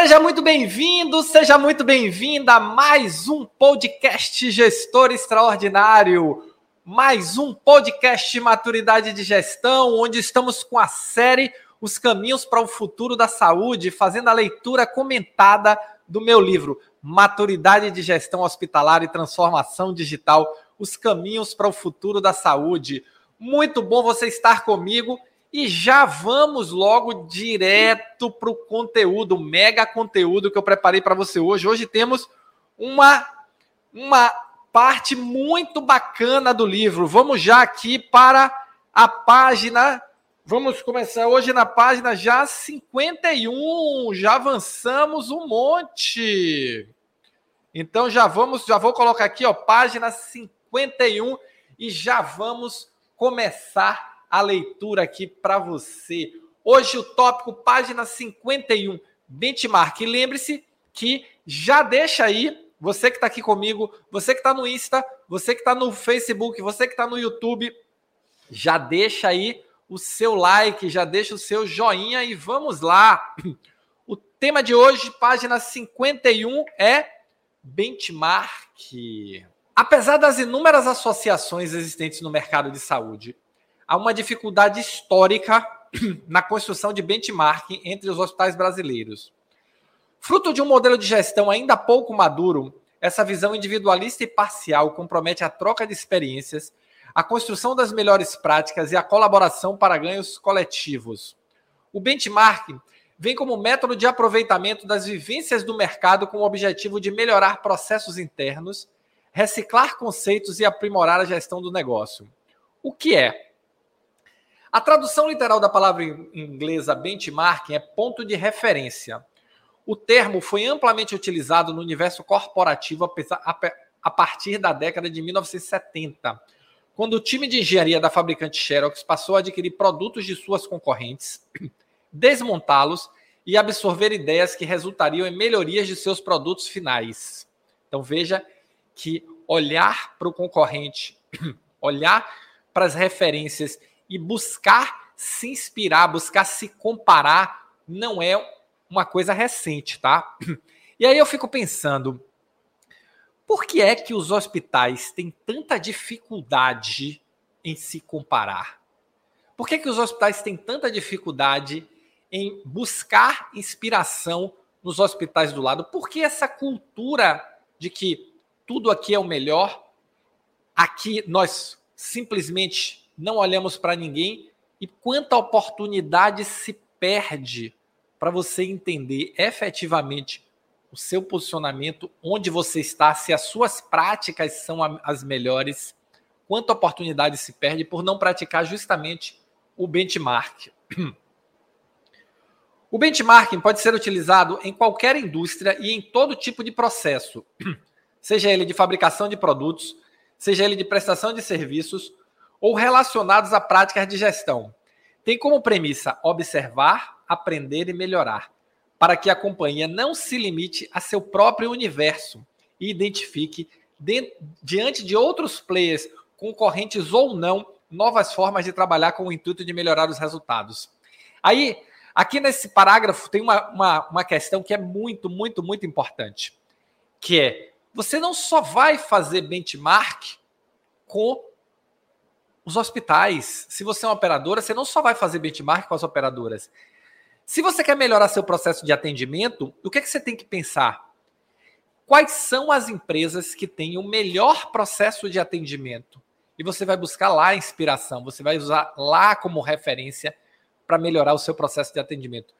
Seja muito bem-vindo, seja muito bem-vinda a mais um podcast Gestor Extraordinário, mais um podcast de Maturidade de Gestão, onde estamos com a série Os Caminhos para o Futuro da Saúde, fazendo a leitura comentada do meu livro Maturidade de Gestão Hospitalar e Transformação Digital, Os Caminhos para o Futuro da Saúde. Muito bom você estar comigo e já vamos logo direto para o conteúdo, mega conteúdo que eu preparei para você hoje. Hoje temos uma, uma parte muito bacana do livro. Vamos já aqui para a página. Vamos começar hoje na página já 51. Já avançamos um monte. Então já vamos, já vou colocar aqui, ó, página 51 e já vamos começar a leitura aqui para você. Hoje o tópico, página 51, benchmark. E lembre-se que já deixa aí, você que está aqui comigo, você que está no Insta, você que está no Facebook, você que está no YouTube, já deixa aí o seu like, já deixa o seu joinha e vamos lá. O tema de hoje, página 51, é benchmark. Apesar das inúmeras associações existentes no mercado de saúde, há uma dificuldade histórica na construção de benchmarking entre os hospitais brasileiros. Fruto de um modelo de gestão ainda pouco maduro, essa visão individualista e parcial compromete a troca de experiências, a construção das melhores práticas e a colaboração para ganhos coletivos. O benchmarking vem como método de aproveitamento das vivências do mercado com o objetivo de melhorar processos internos, reciclar conceitos e aprimorar a gestão do negócio. O que é? A tradução literal da palavra inglesa benchmarking é ponto de referência. O termo foi amplamente utilizado no universo corporativo a partir da década de 1970, quando o time de engenharia da fabricante Xerox passou a adquirir produtos de suas concorrentes, desmontá-los e absorver ideias que resultariam em melhorias de seus produtos finais. Então veja que olhar para o concorrente, olhar para as referências e buscar se inspirar, buscar se comparar, não é uma coisa recente, tá? E aí eu fico pensando, por que é que os hospitais têm tanta dificuldade em se comparar? Por que, é que os hospitais têm tanta dificuldade em buscar inspiração nos hospitais do lado? Por que essa cultura de que tudo aqui é o melhor, aqui nós simplesmente não olhamos para ninguém e quanta oportunidade se perde para você entender efetivamente o seu posicionamento, onde você está, se as suas práticas são as melhores, quanta oportunidade se perde por não praticar justamente o benchmark. O benchmarking pode ser utilizado em qualquer indústria e em todo tipo de processo, seja ele de fabricação de produtos, seja ele de prestação de serviços ou relacionados a práticas de gestão. Tem como premissa observar, aprender e melhorar, para que a companhia não se limite a seu próprio universo e identifique, de, diante de outros players, concorrentes ou não, novas formas de trabalhar com o intuito de melhorar os resultados. Aí, aqui nesse parágrafo, tem uma, uma, uma questão que é muito, muito, muito importante, que é você não só vai fazer benchmark com os hospitais. Se você é uma operadora, você não só vai fazer benchmark com as operadoras. Se você quer melhorar seu processo de atendimento, o que, é que você tem que pensar? Quais são as empresas que têm o melhor processo de atendimento? E você vai buscar lá a inspiração, você vai usar lá como referência para melhorar o seu processo de atendimento.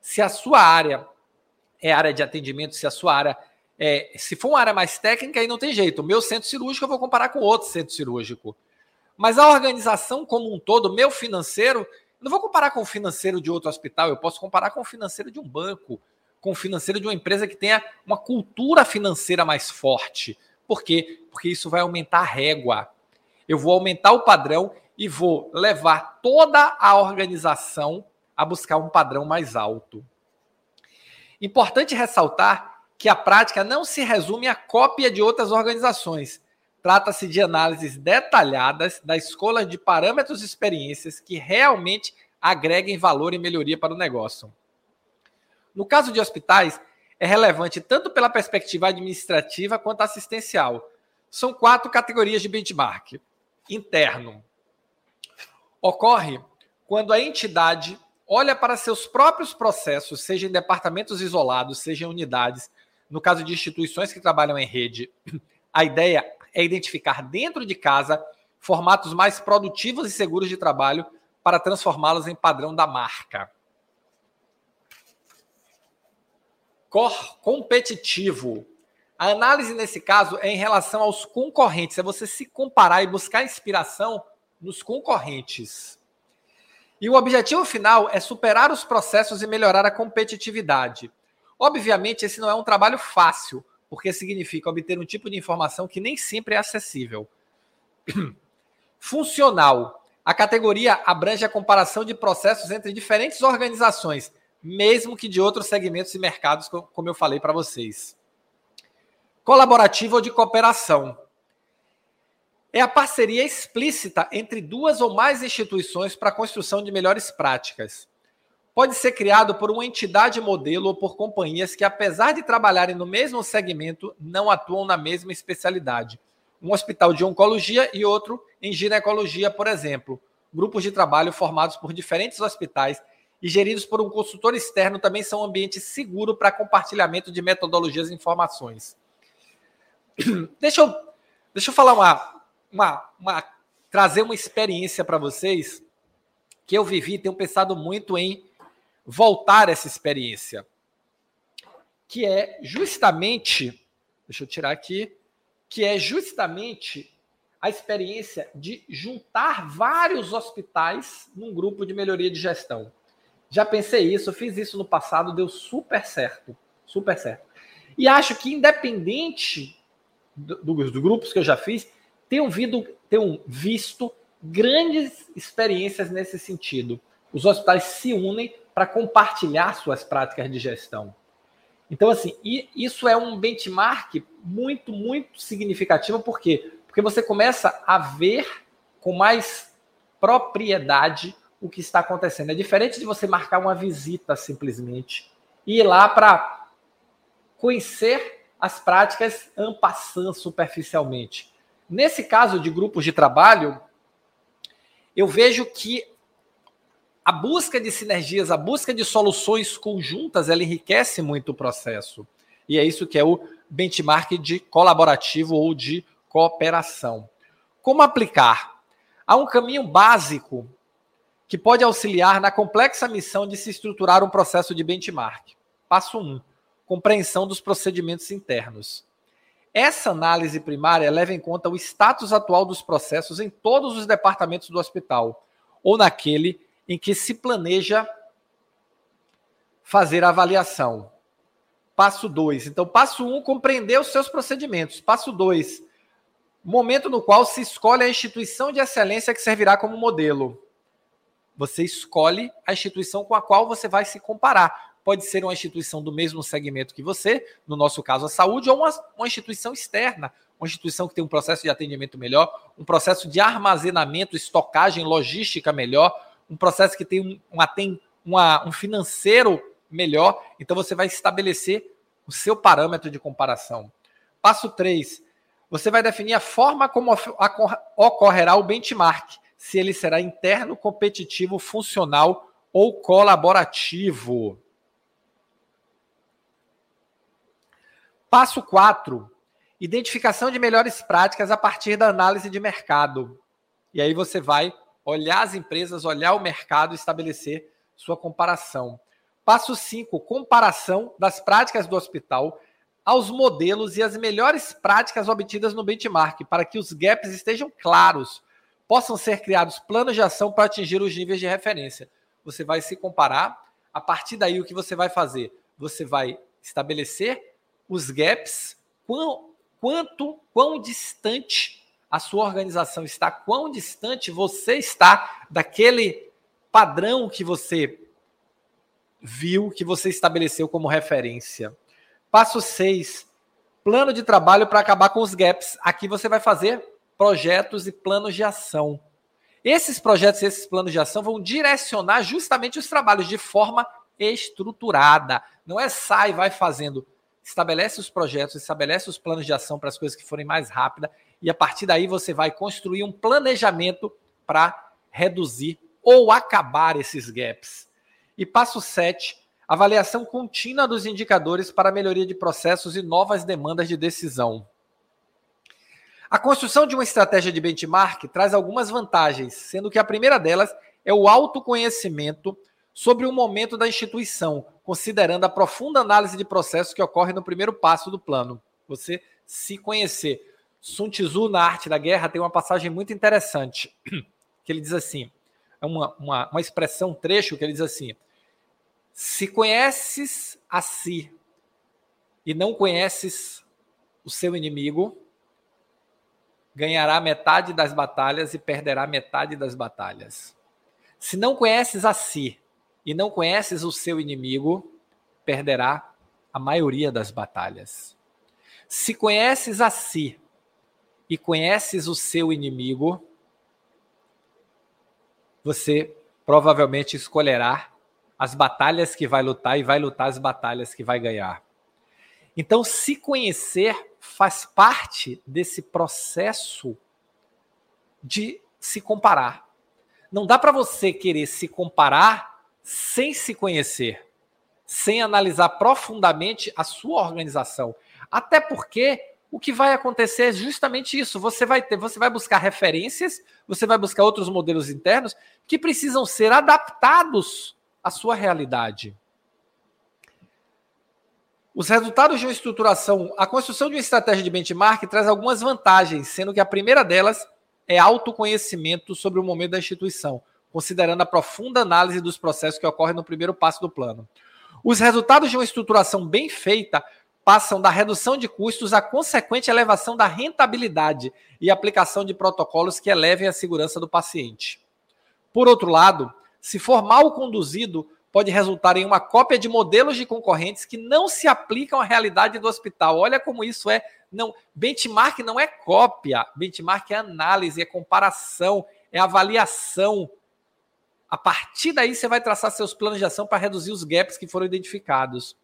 Se a sua área é área de atendimento, se a sua área é, se for uma área mais técnica, aí não tem jeito. O meu centro cirúrgico eu vou comparar com outro centro cirúrgico. Mas a organização como um todo, meu financeiro, não vou comparar com o financeiro de outro hospital, eu posso comparar com o financeiro de um banco, com o financeiro de uma empresa que tenha uma cultura financeira mais forte. Por quê? Porque isso vai aumentar a régua. Eu vou aumentar o padrão e vou levar toda a organização a buscar um padrão mais alto. Importante ressaltar que a prática não se resume à cópia de outras organizações, Trata-se de análises detalhadas da escolha de parâmetros e experiências que realmente agreguem valor e melhoria para o negócio. No caso de hospitais, é relevante tanto pela perspectiva administrativa quanto assistencial. São quatro categorias de benchmark. Interno. Ocorre quando a entidade olha para seus próprios processos, seja em departamentos isolados, seja em unidades, no caso de instituições que trabalham em rede, a ideia é identificar dentro de casa formatos mais produtivos e seguros de trabalho para transformá-los em padrão da marca. Cor competitivo. A análise nesse caso é em relação aos concorrentes, é você se comparar e buscar inspiração nos concorrentes. E o objetivo final é superar os processos e melhorar a competitividade. Obviamente, esse não é um trabalho fácil, porque significa obter um tipo de informação que nem sempre é acessível. Funcional. A categoria abrange a comparação de processos entre diferentes organizações, mesmo que de outros segmentos e mercados, como eu falei para vocês. Colaborativo ou de cooperação é a parceria explícita entre duas ou mais instituições para a construção de melhores práticas. Pode ser criado por uma entidade modelo ou por companhias que, apesar de trabalharem no mesmo segmento, não atuam na mesma especialidade. Um hospital de oncologia e outro em ginecologia, por exemplo. Grupos de trabalho formados por diferentes hospitais e geridos por um consultor externo também são um ambiente seguro para compartilhamento de metodologias e informações. Deixa eu, deixa eu falar uma, uma, uma trazer uma experiência para vocês que eu vivi, tenho pensado muito em voltar essa experiência, que é justamente, deixa eu tirar aqui, que é justamente a experiência de juntar vários hospitais num grupo de melhoria de gestão. Já pensei isso, fiz isso no passado, deu super certo, super certo. E acho que independente do, do, dos grupos que eu já fiz, tenham, vindo, tenham visto grandes experiências nesse sentido. Os hospitais se unem para compartilhar suas práticas de gestão. Então, assim, isso é um benchmark muito, muito significativo, por quê? Porque você começa a ver com mais propriedade o que está acontecendo. É diferente de você marcar uma visita simplesmente e ir lá para conhecer as práticas ampassando superficialmente. Nesse caso de grupos de trabalho, eu vejo que a busca de sinergias, a busca de soluções conjuntas, ela enriquece muito o processo. E é isso que é o benchmark de colaborativo ou de cooperação. Como aplicar? Há um caminho básico que pode auxiliar na complexa missão de se estruturar um processo de benchmark. Passo 1: um, compreensão dos procedimentos internos. Essa análise primária leva em conta o status atual dos processos em todos os departamentos do hospital, ou naquele em que se planeja fazer a avaliação. Passo 2. Então, passo 1, um, compreender os seus procedimentos. Passo 2, momento no qual se escolhe a instituição de excelência que servirá como modelo. Você escolhe a instituição com a qual você vai se comparar pode ser uma instituição do mesmo segmento que você, no nosso caso a saúde, ou uma, uma instituição externa, uma instituição que tem um processo de atendimento melhor, um processo de armazenamento, estocagem, logística melhor, um processo que tem um, um, uma, um financeiro melhor. Então você vai estabelecer o seu parâmetro de comparação. Passo 3. Você vai definir a forma como ocorrerá o benchmark, se ele será interno, competitivo, funcional ou colaborativo. Passo 4. Identificação de melhores práticas a partir da análise de mercado. E aí você vai olhar as empresas, olhar o mercado e estabelecer sua comparação. Passo 5. Comparação das práticas do hospital aos modelos e as melhores práticas obtidas no benchmark, para que os gaps estejam claros, possam ser criados planos de ação para atingir os níveis de referência. Você vai se comparar, a partir daí o que você vai fazer? Você vai estabelecer os gaps, quão, quanto, quão distante a sua organização está, quão distante você está daquele padrão que você viu, que você estabeleceu como referência. Passo 6. Plano de trabalho para acabar com os gaps. Aqui você vai fazer projetos e planos de ação. Esses projetos e esses planos de ação vão direcionar justamente os trabalhos de forma estruturada. Não é sai, vai fazendo. Estabelece os projetos, estabelece os planos de ação para as coisas que forem mais rápidas e a partir daí você vai construir um planejamento para reduzir ou acabar esses gaps. E passo 7, avaliação contínua dos indicadores para melhoria de processos e novas demandas de decisão. A construção de uma estratégia de benchmark traz algumas vantagens, sendo que a primeira delas é o autoconhecimento sobre o momento da instituição, considerando a profunda análise de processos que ocorre no primeiro passo do plano. Você se conhecer. Sun Tzu, na Arte da Guerra, tem uma passagem muito interessante, que ele diz assim, é uma, uma, uma expressão, um trecho que ele diz assim, se conheces a si e não conheces o seu inimigo, ganhará metade das batalhas e perderá metade das batalhas. Se não conheces a si e não conheces o seu inimigo, perderá a maioria das batalhas. Se conheces a si e conheces o seu inimigo, você provavelmente escolherá as batalhas que vai lutar e vai lutar as batalhas que vai ganhar. Então, se conhecer faz parte desse processo de se comparar. Não dá para você querer se comparar sem se conhecer, sem analisar profundamente a sua organização. Até porque o que vai acontecer é justamente isso. Você vai ter, você vai buscar referências, você vai buscar outros modelos internos que precisam ser adaptados à sua realidade. Os resultados de uma estruturação, a construção de uma estratégia de benchmark traz algumas vantagens, sendo que a primeira delas é autoconhecimento sobre o momento da instituição, considerando a profunda análise dos processos que ocorrem no primeiro passo do plano. Os resultados de uma estruturação bem feita passam da redução de custos à consequente elevação da rentabilidade e aplicação de protocolos que elevem a segurança do paciente. Por outro lado, se for mal conduzido, pode resultar em uma cópia de modelos de concorrentes que não se aplicam à realidade do hospital. Olha como isso é. Não, benchmark não é cópia, benchmark é análise, é comparação, é avaliação. A partir daí você vai traçar seus planos de ação para reduzir os gaps que foram identificados.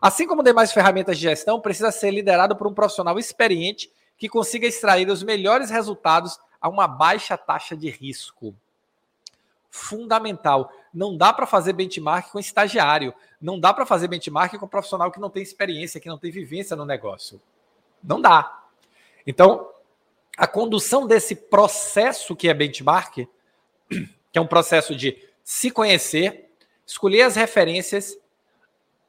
Assim como demais ferramentas de gestão, precisa ser liderado por um profissional experiente que consiga extrair os melhores resultados a uma baixa taxa de risco. Fundamental. Não dá para fazer benchmark com estagiário. Não dá para fazer benchmark com profissional que não tem experiência, que não tem vivência no negócio. Não dá. Então, a condução desse processo que é benchmark, que é um processo de se conhecer, escolher as referências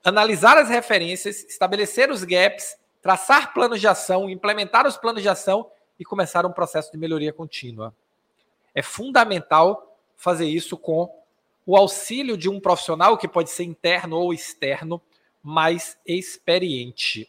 analisar as referências, estabelecer os gaps, traçar planos de ação, implementar os planos de ação e começar um processo de melhoria contínua. É fundamental fazer isso com o auxílio de um profissional que pode ser interno ou externo, mais experiente.